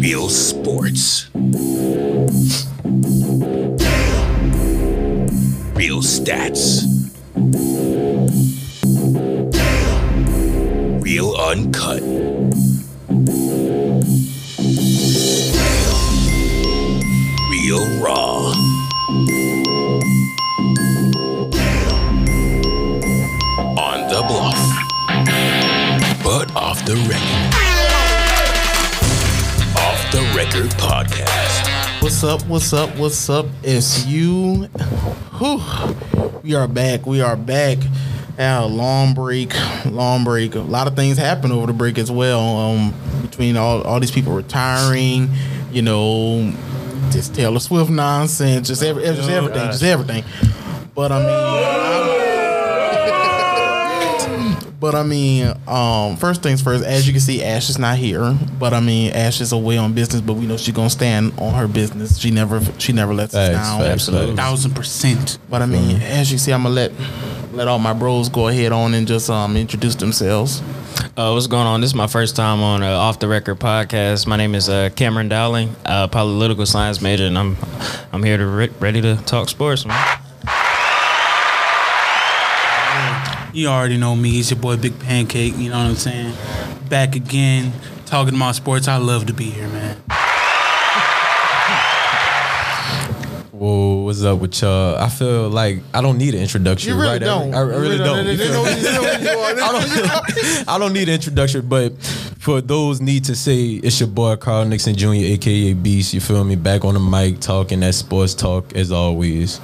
Real sports. Real stats. Real uncut. Real raw. On the bluff. But off the record. Off the record podcast. What's up? What's up? What's up? It's you. Whew. We are back. We are back. Had a long break. Long break. A lot of things happened over the break as well. Um, between all, all these people retiring, you know, just Taylor Swift nonsense, just every, just everything, just everything. But I mean. But I mean, um, first things first. As you can see, Ash is not here. But I mean, Ash is away on business. But we know she's gonna stand on her business. She never, she never lets us Facts, down. facts, Absolutely. thousand percent. But I mean, as you see, I'm gonna let let all my bros go ahead on and just um introduce themselves. Uh, what's going on? This is my first time on uh, Off the Record podcast. My name is uh, Cameron Dowling, uh, political science major, and I'm I'm here to re- ready to talk sports. Man. You already know me. It's your boy Big Pancake. You know what I'm saying? Back again, talking about sports. I love to be here, man. Whoa, what's up with y'all? I feel like I don't need an introduction. You really right? I- don't. I, I really really don't. don't. You feel know- me? they know who you are. I don't. I don't need an introduction, but for those need to say, it's your boy Carl Nixon Jr., aka Beast. You feel me? Back on the mic, talking that sports talk as always.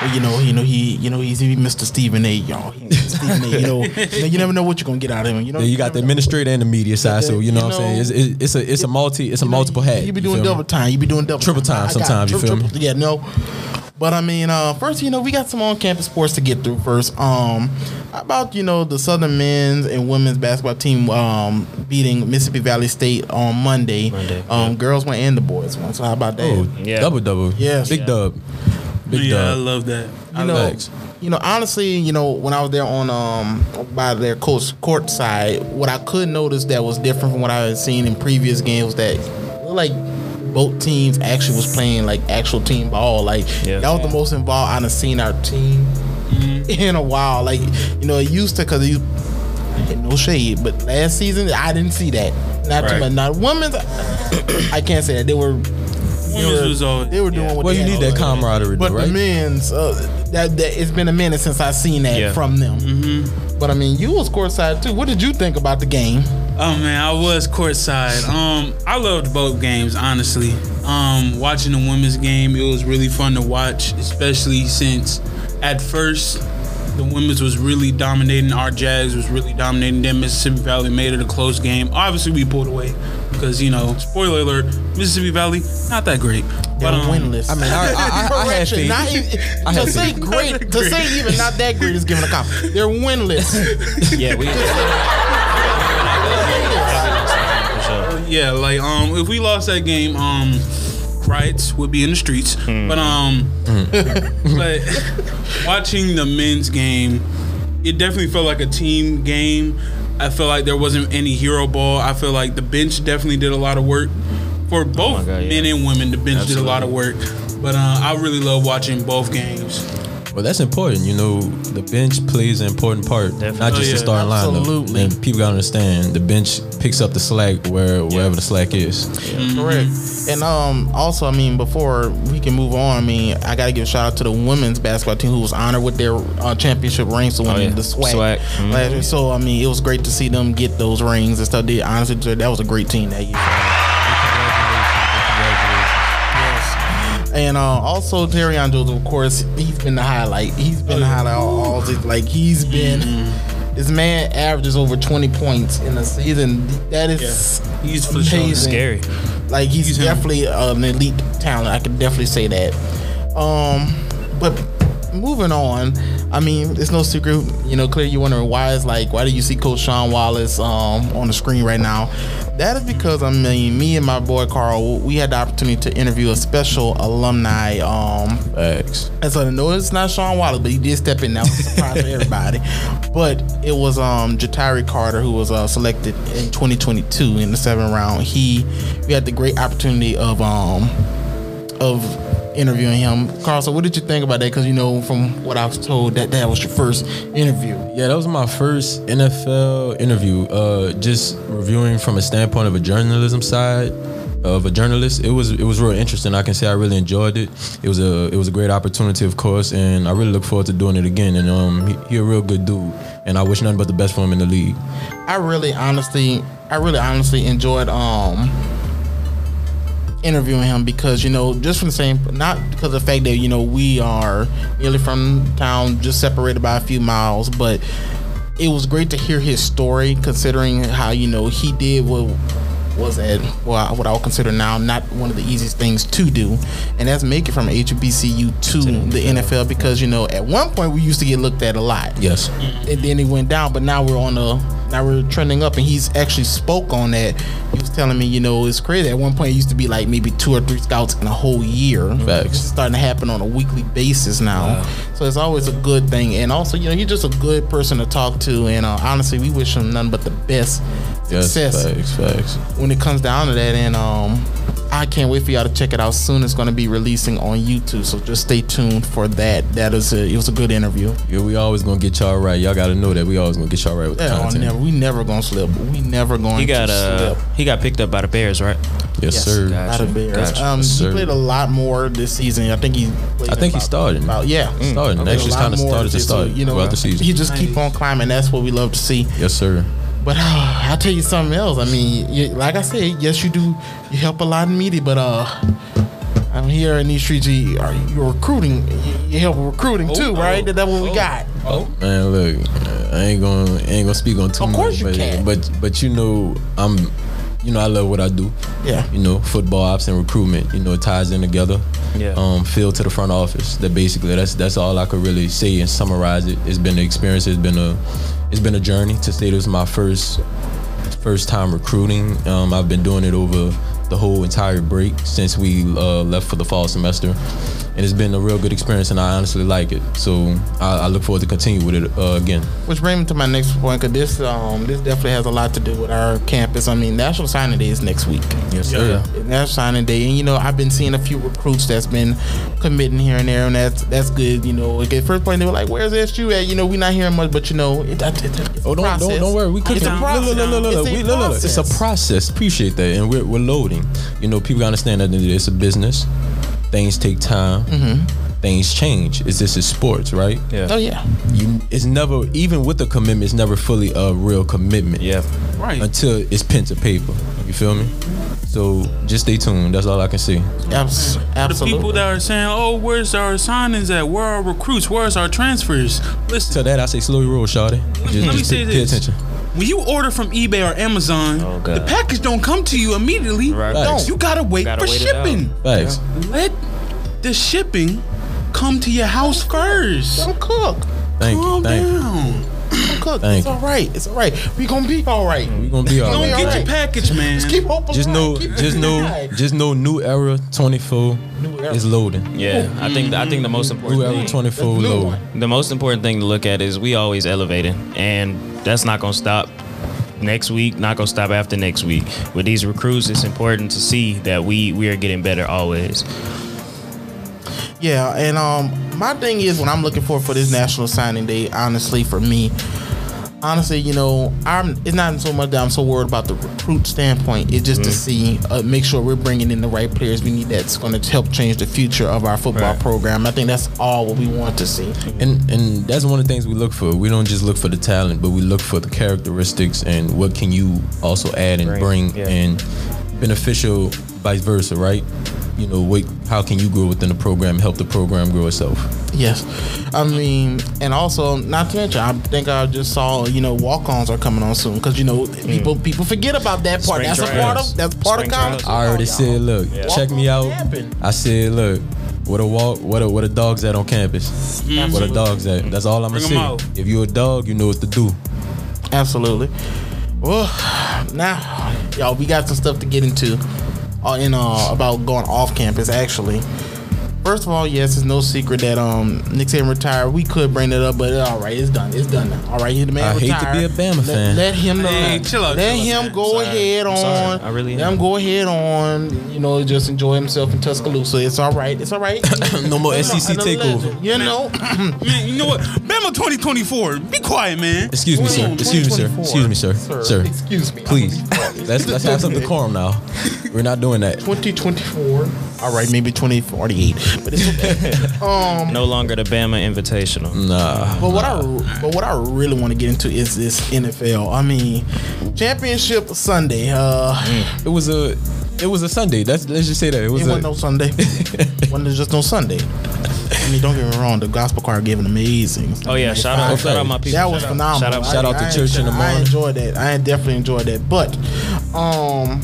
But, you know, you know he, you know he's even Mr. Stephen A. Y'all, Stephen A. You know, you know, you never know what you're gonna get out of him. You know, Then you got the administrator and the media side, so you know You what I'm saying. It's, it's, it's a it's a multi it's a You know, multiple hat. You be you doing me? double time. You be doing double Triple time I got sometimes, you tri- feel me? Yeah, no. But I mean, uh, first, you know, we got some on-campus sports to get through first. Um, how about you know the Southern men's and women's basketball team um, beating Mississippi Valley State on Monday. Monday, Um, girls went and the boys won. So how about that? Oh, Yeah. double double. Yes. big Yeah. dub. Big yeah, I love that. I you know, love you know, honestly, you know, when I was there on um by their coach court side, what I could notice that was different from what I had seen in previous games that like both teams actually was playing like actual team ball. Like Yeah. that was the most involved I've seen our team in a while. Like you know, it used to because you had no shade, but last season I didn't see that. Not too much. Not women's. I can't say that they were. They Women's were, was always- they were doing what Well, they you need that camaraderie, But though, right? the men's, uh, that, that it's been a minute since I seen that Yeah. from them. Mm-hmm. But I mean, you was courtside too. What did you think about the game? Oh man, I was courtside. Um, I loved both games, honestly. Um, watching the women's game, it was really fun to watch, especially since at first the women's was really dominating. Our Jazz was really dominating. Then Mississippi Valley made it a close game. Obviously, we pulled away because you know, spoiler alert, Mississippi Valley not that great. They're But um, winless. I mean, I, I, I, I had Correction, faith. not even, I to had say faith. great, to say even not that great is giving a cop. They're winless. Yeah, we. Yeah, like um, if we lost that game, um, riots would be in the streets. But um, but watching the men's game, it definitely felt like a team game. I felt like there wasn't any hero ball. I feel like the bench definitely did a lot of work for both God, yeah. men and women. The bench did a lot of work. But uh, I really love watching both games. Well, that's important. You know, the bench plays an important part, not just Oh, the starting lineup. Absolutely. And people gotta understand the bench picks up the slack where wherever the slack is. Correct. And um, also, I mean, before we can move on, I mean, I got to give a shout out to the women's basketball team who was honored with their uh, championship rings to win yeah. the SWAC. SWAC. Mhm. last year. So I mean, it was great to see them get those rings and stuff. They, honestly, that was a great team that year. And uh, also Terry Jones, of course, he's been the highlight. He's been the highlight all, all this- like he's been. This man averages over 20 points in a season. That is He's for sure. amazing. Scary. Like he's, He's him. definitely an elite talent. I can definitely say that. Um, but moving on, I mean, it's no secret. You know, clearly you're wondering why is like why do you see Coach Sean Wallace um on the screen right now? That is because I mean, me and my boy Carl, we had the opportunity to interview a special alumni. Um, Facts. and so I know it's not Sean Wallace, but he did step in. That was a surprise for everybody. But it was um Ja'Tyre Carter who was uh, selected in 2022 in the seventh round. He we had the great opportunity of um of interviewing him. Carl, so what did you think about that? Because you know, from what I was told, that that was your first interview. Yeah, that was my first NFL interview. Uh, just reviewing from a standpoint of a journalism side of a journalist. It was it was real interesting. I can say I really enjoyed it. It was a it was a great opportunity, of course, and I really look forward to doing it again. And um, he, he a real good dude, and I wish nothing but the best for him in the league. I really honestly, I really honestly enjoyed um interviewing him because you know just from the same not because of the fact that you know we are nearly from town just separated by a few miles but it was great to hear his story considering how you know he did what was at well, what I would consider now not one of the easiest things to do, and that's make it from HBCU to the NFL because you know at one point we used to get looked at a lot Yes. and then it went down. But now we're on a now we're trending up, and he's actually spoke on that. He was telling me, you know, it's crazy. At one point, it used to be like maybe two or three scouts in a whole year. Facts. It's starting to happen on a weekly basis now. So it's always a good thing. And also, you know, he's just a good person to talk to. And uh, honestly, we wish him nothing but the best Yes. success Facts. Facts. when it comes down to that. And um, I can't wait for y'all to check it out soon. It's going to be releasing on YouTube, so just stay tuned for that. That is a, it was a good interview. Yeah, we always gonna get y'all right. Y'all gotta know that we always gonna get y'all right with the Yeah, oh, content. never, we never gonna slip. We never going He got to uh slip. he got picked up by the Bears, right? Yes, Yes, sir. got Out of Bears. gotcha. Um, Yes, he sir. played a lot more this season. I think he. Played I think he started. About, yeah, Started. Okay, Actually, a kind of started to start you know, throughout the season. He just keep on climbing. That's what we love to see. Yes, sir. But uh, I'll tell you something else. I mean, you, like I said, yes, you do. You help a lot in media, but uh, I'm here in these streets. You, are you're recruiting. You, you help with recruiting too, oh, right? That's what we oh. got. Oh, Man, look, I ain't gonna I ain't gonna speak on too Of much. course you but, can. But but you know I'm, you know I love what I do. Yeah. You know football ops and recruitment. You know it ties in together. Yeah. Um, field to the front office. That basically that's that's all I could really say and summarize it. It's been an experience. It's been a it's been a journey. To say this is my first first time recruiting. Um, I've been doing it over the whole entire break since we uh, left for the fall semester, and it's been a real good experience, and I honestly like it. So I, I look forward to continue with it uh, again. Which brings me to my next point, because this um this definitely has a lot to do with our campus. I mean, National Signing Day is next week. Yes, sir. National Signing Day, and you know I've been seeing a few recruits that's been committing here and there, and that's that's good. You know, at first point they were like, "Where's SU at?" You know, we're not hearing much, but you know, it, it, it, it's Oh, a don't, process. don't, don't worry. We cooking. It's a process. look, look, look, look. It's a We- look, look, look. It's a process. process. Appreciate that, and we're, we're loading. You know, people gotta understand that it's a business. Things take time. Mm-hmm. Things change. Is this is sports, right? Yeah. Oh yeah, You, it's never even with the commitment. It's never fully a real commitment. Yeah. right. until it's pen to paper. You feel me? So just stay tuned. That's all I can say. Abs- The people that are saying, "Oh, where's our signings at? Where are our recruits? Where's our transfers?" Listen, To that, I say slow your roll, shawty. Just, Let me just say pay, pay attention. When you order from eBay or Amazon, Oh, the package don't come to you immediately. Right. Facts. You gotta wait Gotta for wait shipping. Facts. Let the shipping come to your house first. Don't cook. Thank you. Calm Thank down. Don't cook. Thank it's you. all right. It's all right. We gonna be all right. We gonna be all Don't be right. get your package, man. Just keep hoping. Just know, just know, just know. New era 24 is loading. Yeah. I think I think the most important New era thing, 24 loading. one. the most important thing to look at is we always elevating and that's not gonna stop next week not gonna stop after next week with these recruits it's important to see that we we are getting better always Yeah, and um, my thing is when I'm looking for for this National Signing Day, honestly, for me, honestly, you know, I'm it's not so much that I'm so worried about the recruit standpoint. It's just to see, uh, make sure we're bringing in the right players we need that's going to help change the future of our football Right. program. I think that's all what we want to see. And and that's one of the things we look for. We don't just look for the talent, but we look for the characteristics and what can you also add and Bring, bring, yeah. and beneficial vice versa, right? You know, what, how can you grow within the program, help the program grow itself? Yes, I mean, and also not to mention, I think I just saw you know walk-ons are coming on soon because you know mm. people people forget about that part. Spring that's a part of that's part Spring of college. trials. I already oh, said, look, check me out. Happen. I said, look, what a walk, what a what a dog's at on campus. Mm-hmm. What a dog's at. Mm-hmm. That's all I'm gonna Bring 'em say. out. If you're a dog, you know what to do. Absolutely. Well, now, y'all, we got some stuff to get into uh, in uh, about going off campus. Actually, first of all, yes, it's no secret that um Nick Saban retired. We could bring it up, but all right, it's done. It's done now. All right, he the man I hate to be a Bama let, fan. Let him know. Hey, chill out, Let chill him man. go sorry. ahead I'm on. sorry. I really let am. him go ahead on. You know, just enjoy himself in Tuscaloosa. It's all right. It's all right. No more You SEC an takeover. legend, You know. Man, you know what? Bama 2024. Be quiet, man. Excuse me, sir. Excuse me, sir. Excuse me, sir. Sir. Excuse me. Please. Let's let's have some decorum now. We're not doing that. 2024. All right, maybe 2048, but it's okay. um, No longer the Bama Invitational. Nah. but what I but what I really want to get into is this NFL. I mean, championship Sunday. Uh, It was a it was a Sunday. That's let's just say that it was it a wasn't no Sunday. wasn't just no Sunday. I mean, don't get me wrong. The gospel choir gave an amazing. Oh yeah, shout out, shout out my people. That was Shout out. phenomenal. Shout out, Shout out to I- church in the morning. I enjoyed that. I definitely enjoyed that. But um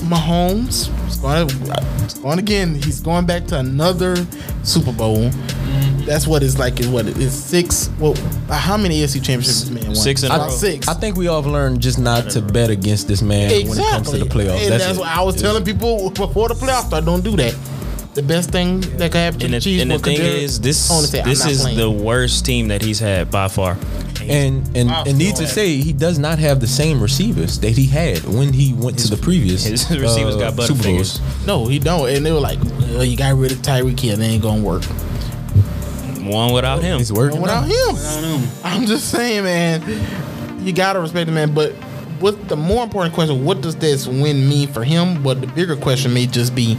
Mahomes is going to going again. He's going back to another Super Bowl. That's what it's like. Is what it is six. Well, how many AFC championships this man won? Six in a About. Six. I think we all have learned just not to bet against this man when it comes to the playoffs. And that's, it. what I was telling people before the playoffs start. Don't do that. The best thing that can happen to And the the, Chiefs and the thing Kadarius is, this Tony this is playing." the worst team that he's had by far. And and and need to say he does not have the same receivers that he had when he went to the previous. his receivers uh, got Super butterfingers. Bowls. no, he don't. And they were like, well, "You got rid of Tyreek Hill. They ain't gonna work." One without him. He's working without him. I don't know. I'm just saying, man. You gotta respect the man, but what the more important question? What does this win mean for him? But the bigger question may just be,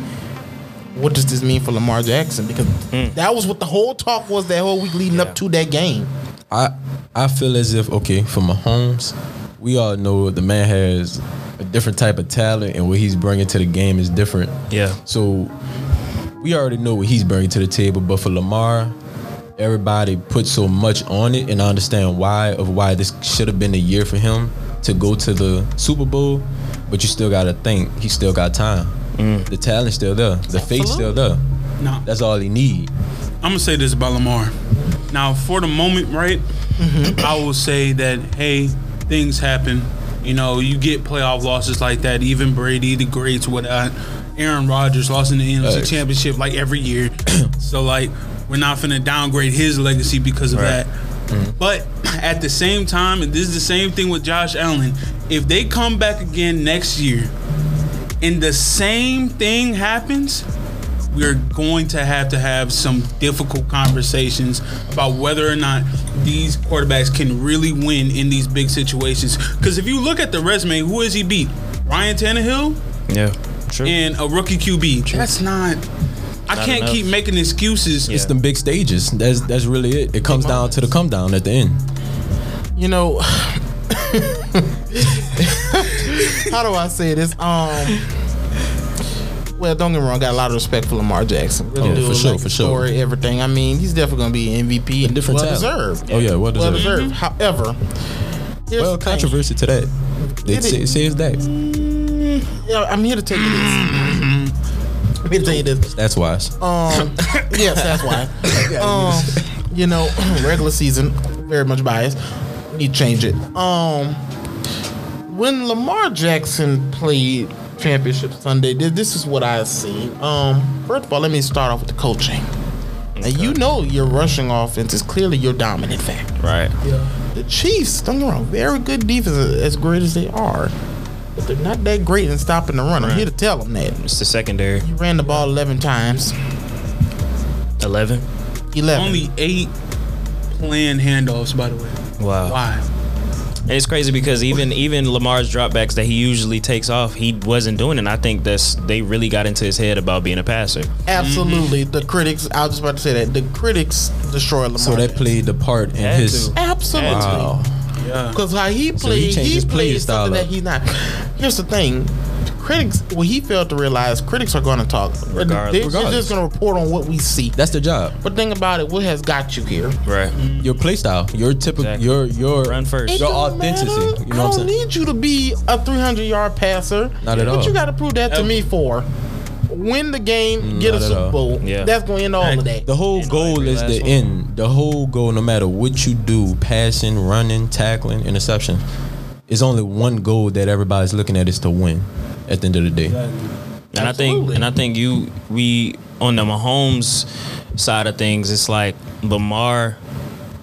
what does this mean for Lamar Jackson? Because hmm. that was what the whole talk was that whole week leading up to that game. I I feel as if okay for Mahomes, we all know the man has a different type of talent and what he's bringing to the game is different. Yeah. So we already know what he's bringing to the table, but for Lamar, everybody put so much on it, and I understand why of why this should have been a year for him to go to the Super Bowl. But you still got to think he still got time. Mm. The talent's still there. The faith's still there. No, That's all he need. I'm gonna say this about Lamar. Now, for the moment, right? Mm-hmm. I will say that hey, things happen. You know, you get playoff losses like that. Even Brady, the greats, whatnot. Uh, Aaron Rodgers lost in the NFC Facts. Championship like every year. so like, we're not finna downgrade his legacy because of Right. that. Mm-hmm. But at the same time, and this is the same thing with Josh Allen. If they come back again next year, and the same thing happens, we're going to have to have some difficult conversations about whether or not these quarterbacks can really win in these big situations. Because if you look at the resume, who has he beat? Ryan Tannehill Yeah. True. and a rookie QB. That's not. I Not can't enough. keep making excuses. It's the big stages. That's that's really it. It comes down to the come down at the end. You know, how do I say this? Um. Well, don't get me wrong. I got a lot of respect for Lamar Jackson. Really Oh, do. for sure, like for sure. Story, everything. I mean, he's definitely going to be MVP and different well talent. deserved. Oh yeah, well deserved. well deserved. However, Well, the controversy to that. They It say, say it's that. Yeah, I'm here to tell you this. I'm here to tell you this. That's wise. Um, yes, that's why. um, you know, regular season, very much biased. Need to change it. Um, when Lamar Jackson played championship Sunday, this is what I see. Um, first of all, let me start off with the coaching. And you know your rushing offense is clearly your dominant factor. right. Yeah. The Chiefs, don't get me wrong, very good defense as great as they are. But they're not that great in stopping the run. I'm here to tell them that. It's the secondary. You ran the ball 11 times. Eleven. 11. Only eight planned handoffs, by the way. Wow. Why? And it's crazy because even even Lamar's dropbacks that he usually takes off, he wasn't doing it. And I think that's they really got into his head about being a passer. Absolutely. Mm-hmm. The critics, I was just about to say that. The critics destroyed Lamar. So they Jackson. played the part in Had his. to. Absolutely. Wow. Yeah. Because how he he played, changed he, his play played style something up. that he's not. Here's the thing. Critics, what he failed to realize, critics are going to talk. Regardless. They're, they're Regardless. just going to report on what we see. That's the job. But think about it, what has got you here? Right. Mm-hmm. Your play style. Your typical. Exactly. Your your Run first. Your authenticity. matter. You know I what I'm don't saying? need you to be a 300 yard passer. Not at what all. you got to prove that to me for? Win the game, mm, get a Not at Super all. Bowl. Yeah. That's going to end all of that. The whole And goal is the one. end. The whole goal, no matter what you do, passing, running, tackling, interception, it's only one goal that everybody's looking at is to win. At the end of the day, And I think and I think you we on the Mahomes side of things, it's like Lamar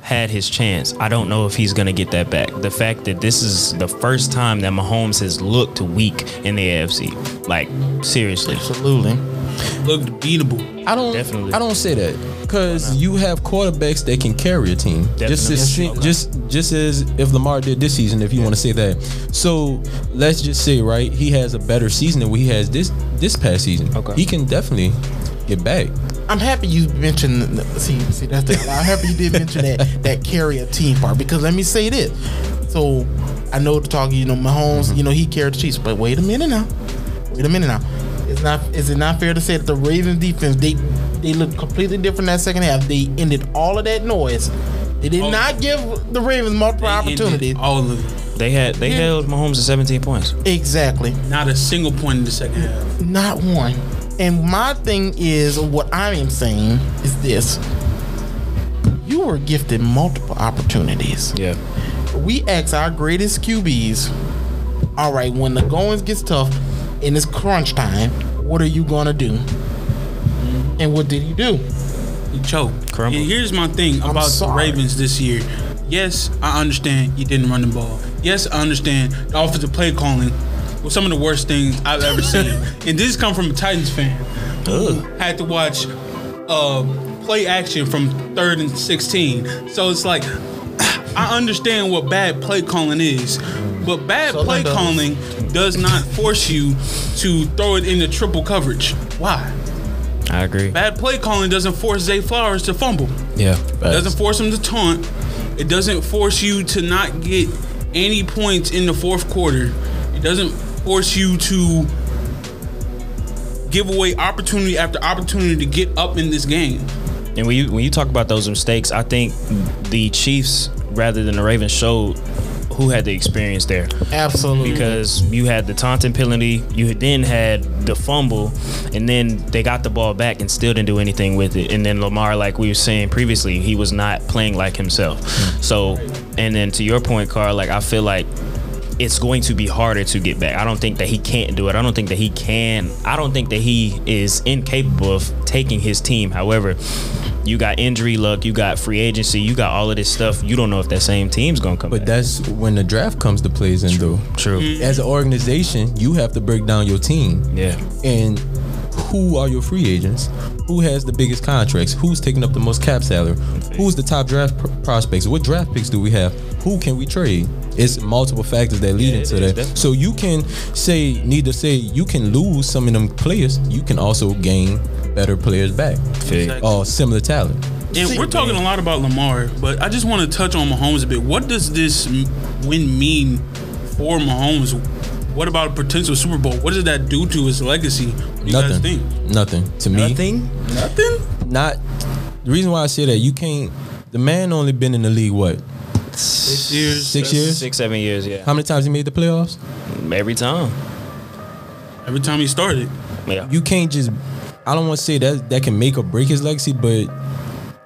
had his chance. I don't know if he's gonna get that back. The fact that this is the first time that Mahomes has looked weak in the AFC. Like seriously. Absolutely. Looked beatable. I don't. Definitely. I don't say that because you have quarterbacks that can carry a team. Just as Definitely. just just as if Lamar did this season, if you want to say that. So let's just say right, he has a better season than what he has this this past season. Okay. He can definitely get back. I'm happy you mentioned. See, see, that's the. I'm happy you did mention that that carry a team part because let me say this. So I know the talk. You know, Mahomes. Mm-hmm. You know, he carried the Chiefs, but wait a minute now. Wait a minute now. It's not. Is it not fair to say that the Ravens defense they they look completely different that second half? They ended all of that noise. They did Oh. not give the Ravens multiple opportunities. All of it. They had they Yeah. held Mahomes to 17 points. Exactly. Not a single point in the second half. Not one. And my thing is, what I am saying is this: you were gifted multiple opportunities. Yeah. We ask our greatest QBs, all right, when the goings gets tough and it's crunch time, what are you gonna do? And what did he do? He choked. Crumbled. And here's my thing about the sorry. Ravens this year. Yes, I understand you didn't run the ball. Yes, I understand the offensive play calling was some of the worst things I've ever seen. and this come from a Titans fan who had to watch uh, play action from third and 16. So it's like, I understand what bad play calling is, but bad So play calling does not force you to throw it into triple coverage. Why? I agree. Bad play calling doesn't force Zay Flowers to fumble. Yeah. It doesn't force him to taunt. It doesn't force you to not get any points in the fourth quarter. It doesn't force you to give away opportunity after opportunity to get up in this game. And when you when you talk about those mistakes, I think the Chiefs rather than the Ravens showed who had the experience there. Absolutely. because you had the taunting penalty, you then had the fumble, and then they got the ball back and still didn't do anything with it. And then Lamar, like we were saying previously, he was not playing like himself. So, and then to your point, Carl, like I feel like it's going to be harder to get back. I don't think that he can't do it. I don't think that he can. I don't think that he is incapable of taking his team. However, you got injury luck, you got free agency, you got all of this stuff. You don't know if that same team's gonna come But back. that's when the draft comes to plays in though. True. Mm-hmm. As an organization, you have to break down your team. Yeah. and who are your free agents? Who has the biggest contracts? Who's taking up the most cap salary? Who's the top draft pr- prospects? What draft picks do we have? Who can we trade? It's multiple factors that lead Yeah, into that. definitely. So you can say, need to say, you can lose some of them players. You can also gain better players back Fig. or similar talent. And we're talking a lot about Lamar, but I just want to touch on Mahomes a bit. What does this win mean for Mahomes? What about a potential Super Bowl? What does that do to his legacy? What do you guys Nothing. think? Nothing to me. Nothing. Nothing. Not the reason why I say that you can't. The man only been in the league what Six years. six years? Six, seven years, yeah. How many times he made the playoffs? Every time. Every time he started. Yeah. you can't just I don't want to say that that can make or break his legacy, but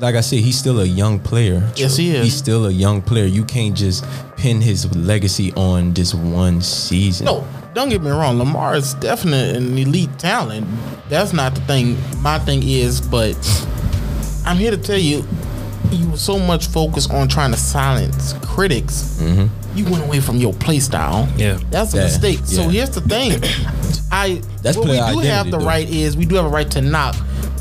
like I said, he's still a young player. Yes, he is. He's still a young player. You can't just pin his legacy on this one season. No, don't get me wrong. Lamar is definitely an elite talent. That's not the thing. My thing is, but I'm here to tell you, you were so much focused on trying to silence critics, mm-hmm. You went away from your play style. Yeah. that's a Yeah, mistake. So here's the thing. I That's what we do player have the though. right is we do have a right to knock.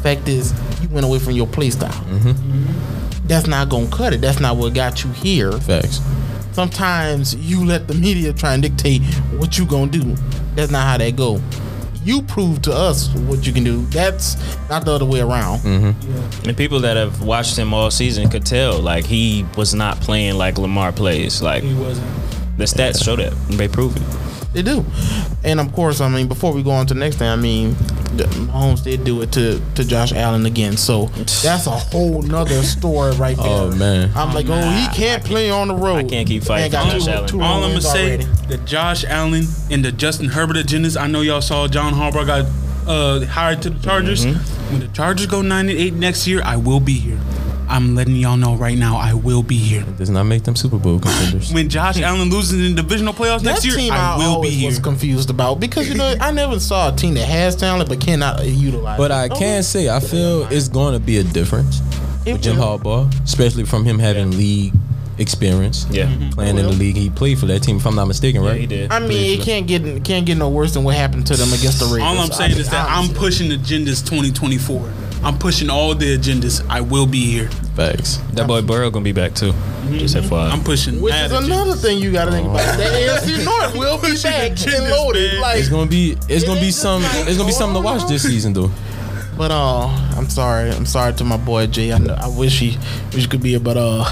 Fact is, you went away from your play style. Mm-hmm. That's not gonna cut it. That's not what got you here Facts. sometimes you let the media try and dictate what you gonna do. That's not how that go. You prove to us what you can do. That's not the other way around. Mm-hmm. And people that have watched him all season could tell, like he was not playing like Lamar plays. Like He wasn't. the stats show that. They prove it. They do. And of course, I mean, before we go on to the next thing, I mean, the- Mahomes did do it to, to Josh Allen again. So that's a whole nother story right there. Oh man. I'm like, oh, he can't play on the road. I can't keep fighting Man Josh two- Allen. two All I'm gonna say, the Josh Allen and the Justin Herbert agendas. I know y'all saw John Harbaugh got uh, hired to the Chargers. Mm-hmm. When the Chargers go nine and eight next year, I will be here. I'm letting y'all know right now. I will be here. Does not make them Super Bowl contenders. When Josh Allen loses in divisional playoffs That next year, team I I, will be here. was confused about because you know I never saw a team that has talent but cannot utilize. But it. I Oh, can say I feel it's going to be a difference It with Jim will. Harbaugh, especially from him having league experience. Yeah. Mm-hmm. playing in the league, he played for that team. If I'm not mistaken, Yeah, right? he did. I mean, it can't get it can't get no worse than what happened to them against the Raiders. All I'm saying is that I'm Honestly. pushing agendas 2024. I'm pushing all the agendas. I will be here. Facts. That boy Burrow gonna be back too. Just FYI. I'm pushing. Which mad is another thing you got to think about. The AFC North will be Pushing back and agendas, loaded. man. Like, It's gonna be it's gonna be ain't some just like, it's gonna be something to watch this season though. but uh, I'm sorry. I'm sorry to my boy Jay. I know, I wish he wish he could be here, but uh,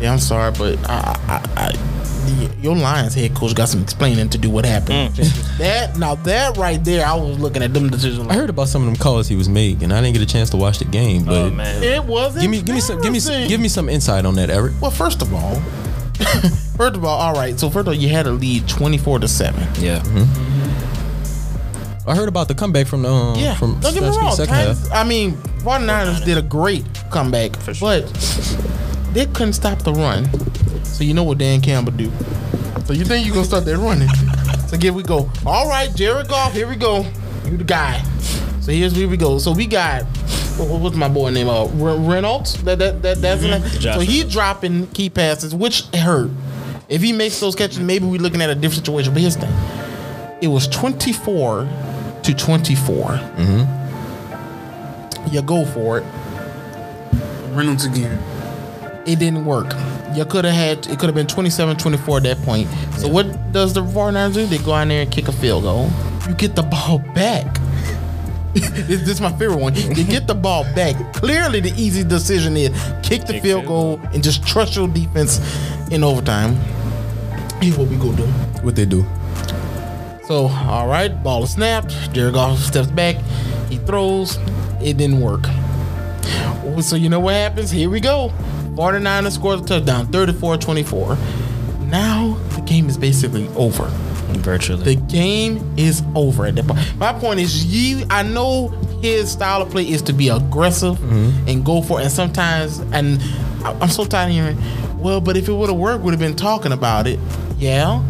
yeah, I'm sorry, but I, I, I, the, your Lions head coach got some explaining to do. What happened? That now that right there, I was looking at them decisions. I heard about some of them calls he was making. I didn't get a chance to watch the game, but oh man. it wasn't. give me give me some give me some, give me some insight on that, Eric. Well, first of all, first of all, all right. So first of all, you had a lead twenty four to seven. Yeah. I heard about the comeback from the um, Yeah, from don't get me wrong. second Titans, half. I mean, 49ers did a great comeback, but they couldn't stop the run. So you know what Dan Campbell do? So you think you gonna start that running? so here we go. All right, Jared Goff. Here we go. You the guy. So here's where we go. So we got what, what's my boy name? Uh, Re- Reynolds. That that that that's the name. Josh so he dropping key passes, which hurt. If he makes those catches, maybe we're looking at a different situation. But here's the thing: it was 24 to 24. You go for it. Reynolds again. It didn't work. You could have had it could have been 27-24 at that point. So what does the 49ers do? They go in there and kick a field goal. You get the ball back. this, this is my favorite one. You get the ball back. Clearly the easy decision is kick the Kick field field goal and just trust your defense in overtime. Here's what we go do. What they do? So, all right, ball is snapped. Jared Goff steps back. He throws. It didn't work. So, you know what happens? Here we go. 49ers scores a touchdown, 34 24. Now, the game is basically over. Virtually. The game is over at that point. My point is, you. I know his style of play is to be aggressive mm-hmm. and go for it. And sometimes, and I'm so tired of hearing, well, but if it would have worked, would have been talking about it. Yeah.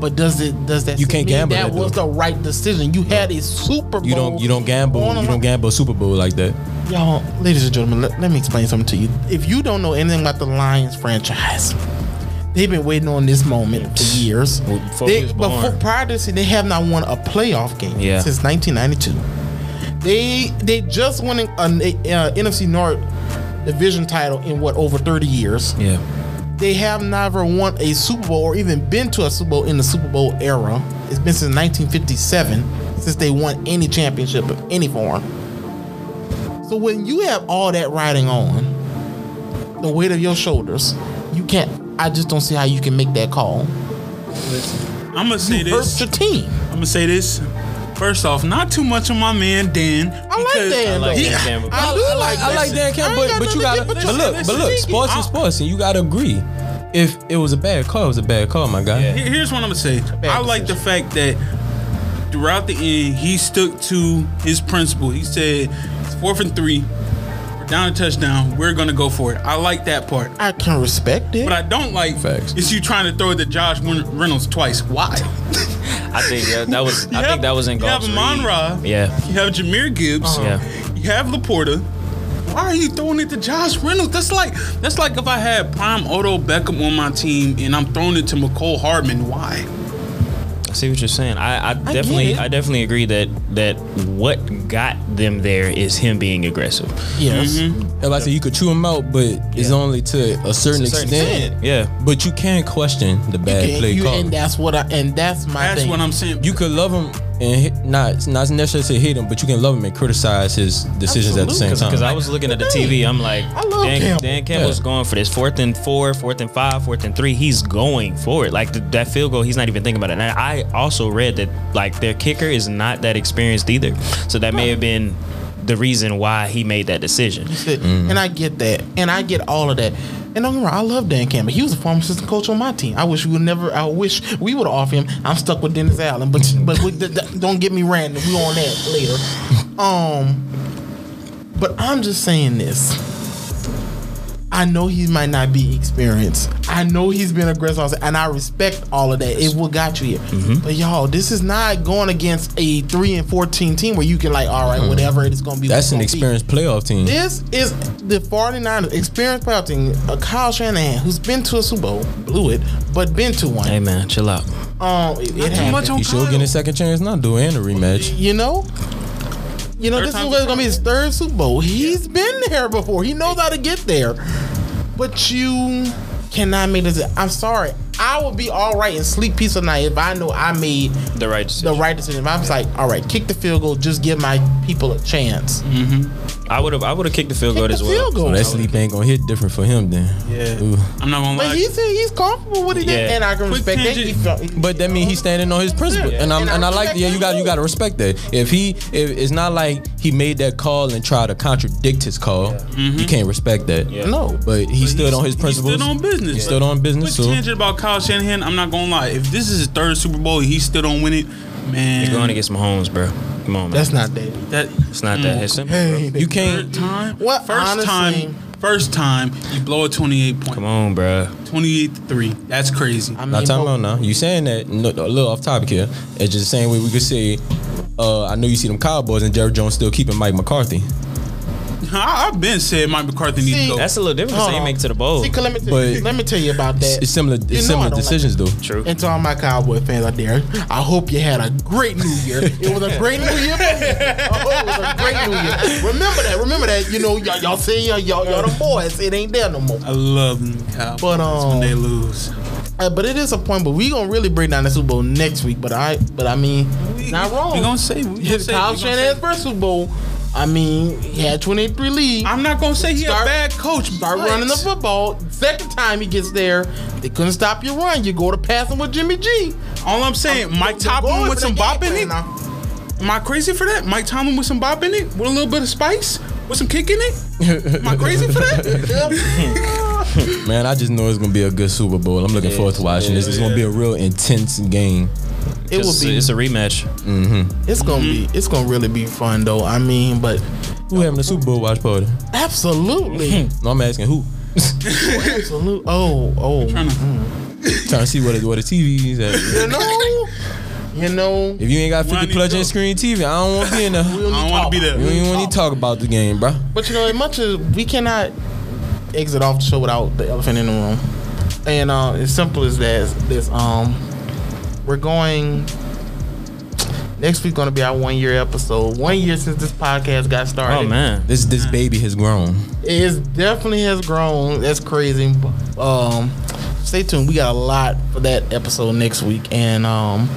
But does it? Does that? You can't gamble That that, was though. the right decision. You had a Super Bowl. You don't you don't gamble you don't gamble a Super Bowl like that. Y'all, ladies and gentlemen, let, let me explain something to you. If you don't know anything about the Lions franchise, they've been waiting on this moment for years. Well, before they, before, prior to this, they have not won a playoff game Yeah. since 1992. They they just won an uh, NFC North division title in what over 30 years. yeah. They have never won a Super Bowl or even been to a Super Bowl in the Super Bowl era. It's been since 1957 since they won any championship of any form. So when you have all that riding on, the weight of your shoulders, you can't. I just don't see how you can make that call. I'm gonna say You hurt this. your team. I'm gonna say this. First off, not too much on my man Dan. I like because Dan. I like. Dan Campbell. I do like. I like Dan Campbell, but, got but you gotta against- but look, but look, sports is sports and you gotta agree. If it was a bad call, it was a bad call, my guy. Yeah. Here's what I'm gonna say. I like the fact that throughout the end he stuck to his principle. He said, "It's fourth and three, we're down a touchdown. We're gonna go for it." I like that part. I can respect it. What I don't like Facts. is you trying to throw it to Josh Reynolds twice. Why? I think that, that was. I You think that was in You have Goff's Amon read. Ra. Yeah. You have Jahmyr Gibbs. Uh-huh. Yeah. You have LaPorta. Why are you throwing it to Josh Reynolds? That's like that's like if I had prime Odo Beckham on my team and I'm throwing it to Mecole Hardman. Why? I see what you're saying. I, I definitely. I definitely agree that that what got them there is him being aggressive. yes. And like I said, you could chew him out, but it's only to a certain, To a certain extent. extent, yeah. But you can't question the bad Okay, play you- call. and that's what I and that's my That's thing. what I'm saying. you could love him and hit, not not necessarily say hate him, but you can love him and criticize his decisions at the same Absolutely. time. Because I was looking at the TV, I'm like, I love Dan, Campbell. Dan Campbell's Yeah. going for this fourth and four, fourth and five, fourth and three. He's going for it. Like the, that field goal, he's not even thinking about it. And I also read that like their kicker is not that experienced either, so that may have been the reason why he made that decision. And I get that. And I get all of that. And don't get me wrong, I love Dan Campbell. He was a former assistant coach on my team. I wish we would never. I wish we would offer him. I'm stuck with Dennis Allen, but but we, th- th- don't get me random. We on that later. Um, but I'm just saying this. I know he might not be experienced. I know he's been aggressive, and I respect all of that. It what got you here. Mm-hmm. But y'all, this is not going against a three and fourteen team where you can like, all right, whatever it's going to be. Mm-hmm. That's an gonna be. experienced playoff team. This is the 49ers experienced playoff team. Uh, Kyle Shanahan, who's been to a Super Bowl, blew it, but been to one. Hey man, chill out. Um, it, it too happened. much on He should Kyle. get a second chance Not do and a rematch. You know, you know, Third this is what's gonna be his third Super Bowl. He's been there before. He knows how to get there. But you cannot make this. I'm sorry. I would be all right and sleep peaceful night if I know I made The right the decision. right decision. If I was like, all right, kick the field goal, just give my people a chance. Mm-hmm. I would have. I would have kicked the field goal as well. field goal. So that sleep ain't gonna hit different for him then. Yeah. Ooh. I'm not gonna lie. But lie. he said he's comfortable with it, Yeah. and I can Quick respect that. He felt, But that means he's standing on his principle, Yeah. and I'm And I and I like respect yeah you that got you too. got to respect that. If he if it's not like he made that call and tried to contradict his call, mm-hmm. you can't respect that. Yeah. no. But he stood on his principles. He stood on business. He stood on business. Quick So tangent about Kyle Shanahan. I'm not gonna lie. If this is his third Super Bowl, he still don't win it. Man, You're going against Mahomes, bro. Come on, man. That's not that. that. It's not that. It's simple. Hey, you can't. Third time. What, First honestly- time. First time you blow a 28 point. Come on, bro. 28 to three. That's crazy. I mean, Not talking but- about now. You saying that no, a little off topic here. It's just the same way we could say. Uh, I know you see them Cowboys and Jerry Jones still keeping Mike McCarthy. I, I've been saying Mike McCarthy needs to go. That's a little different. 'cause Hold They on. make it to the bowl. See, 'cause let me tell But- you, let me tell you about that. It's similar. You know It's I similar don't like decisions though. True. And to all my Cowboy fans out there, I hope you had a great New Year. It was a great New Year. for me. I hope it was a great New Year. Remember that. Remember that. You know, y'all, y'all say y'all, y'all, y'all the boys. It ain't there no more. I love them Cowboys But, um, when they lose. Uh, but it is a point. But we gonna really break down the Super Bowl next week. But I, but I mean, not wrong. We gonna say. We gonna His say Kyle we gonna Shanahan's say- first Super Bowl. I mean, he had 23 leads. I'm not gonna say he Start- a bad coach. Start but- running the football. Second time he gets there, they couldn't stop your run. You go to passing with Jimmy G. All I'm saying, Mike They're Tomlin with some the bop in it. now. Am I crazy for that? Mike Tomlin with some bop in it, with a little bit of spice, with some kick in it. Am I crazy for that? Man, I just know it's gonna be a good Super Bowl. I'm looking forward to watching this. It's gonna be a real intense game. It will be. It's a rematch. It's gonna be. It's gonna really be fun though. I mean, but Who having a Super Bowl watch party? absolutely, No, I'm asking who. absolutely. Oh, oh. Trying to see what it, what the TV's at. You know, you know. If you ain't got 50 need to plug in screen TV, I don't want to be in there. We You don't I don't want to be there. don't even want to talk about the game, bro. But you know, as much as we cannot exit off the show without the elephant in the room, and uh, as simple as that, this um, we're going. Next week's gonna be our one year episode. One year since this podcast got started. Oh man. This this baby has grown. It is definitely has grown. That's crazy. Um, stay tuned. We got a lot for that episode next week. And um,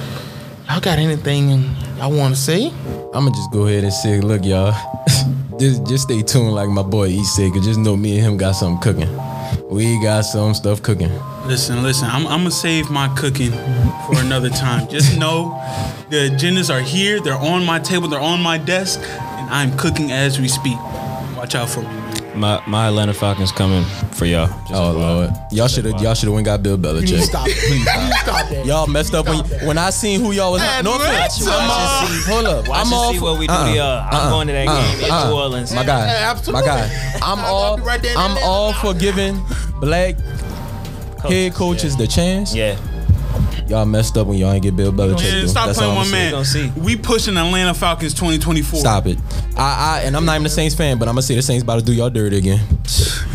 y'all got anything y'all want to say? I'm gonna just go ahead and say, look, y'all, just just stay tuned. Like my boy E said, 'cause just know me and him got something cooking. We got some stuff cooking. Listen, listen. I'm, I'm gonna save my cooking for another time. Just know the agendas are here. They're on my table. They're on my desk, and I'm cooking as we speak. Watch out for me. My my Atlanta Falcons coming for y'all. Just Oh lord, y'all should have y'all should have went and got Bill Belichick. Stop it. Please stop that. Y'all messed up when when I seen who y'all was. No offense. Watch I'm and see. Hold up. Watch I'm and all see for- what we do. uh-uh, Uh, I'm uh-uh, going to that uh-uh, game in uh-uh. New Orleans. My guy, Yeah, my absolutely. guy. I'm I'll all there I'm all for giving black head coaches the chance. Yeah. Y'all messed up when y'all ain't get Bill Belichick. Man, though. stop That's playing all one I'm man. saying. Gonna see. We pushing Atlanta Falcons 2024. Stop it. I, I and I'm not even a Saints fan, but I'm gonna say the Saints about to do y'all dirty again.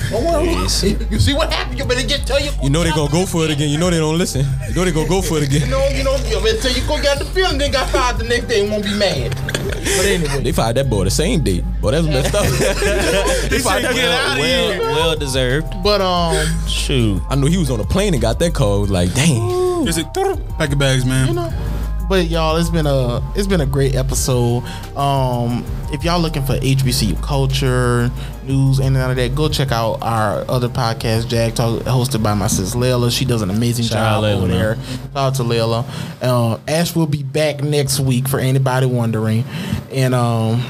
Don't worry. You see what happened? You better get tell you. You know they gonna go for it again. You know they don't listen. You know they gonna go for it You again. know, you know, you better tell you go get the feeling, then got fired the next day and won't be mad. But anyway, They fired that boy the same day. Boy, that's messed up. They said, that get boy. out of here. Well, well deserved. but um, Shoot. I know he was on a plane and got that call. Like, dang. It's like, pack of bags, man. you know. But y'all, it's been a it's been a great episode. Um, if y'all looking for HBCU culture, news, anything like that, go check out our other podcast, Jag Talk, hosted by my sis Layla. She does an amazing Shout job Layla, over there. Shout out to Layla. Uh, Ash will be back next week for anybody wondering, and um,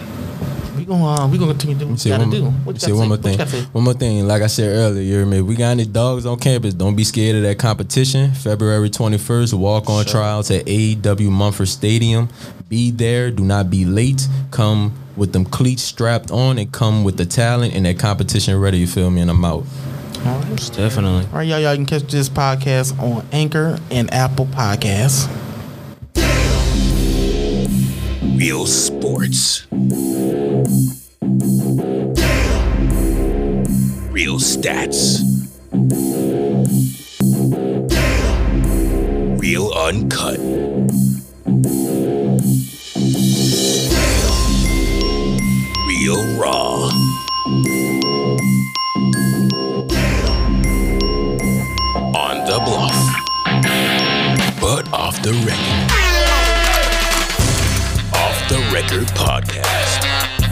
we gonna uh, we gonna continue to do what you gotta one, do. What you say one more thing. One more thing. Like I said earlier, you heard me. We got any dogs on campus. Don't be scared of that competition. February 21st, walk on trials at A.W. Mumford Stadium. Be there. Do not be late. Come with them cleats strapped on and come with the talent and that competition ready. You feel me? And I'm out. Oh, All right. Definitely. All right, y'all. Y'all can catch this podcast on Anchor and Apple Podcasts. Real sports. Real stats. Real uncut. Real raw. On the bluff. But off the record. Off the Record Podcast.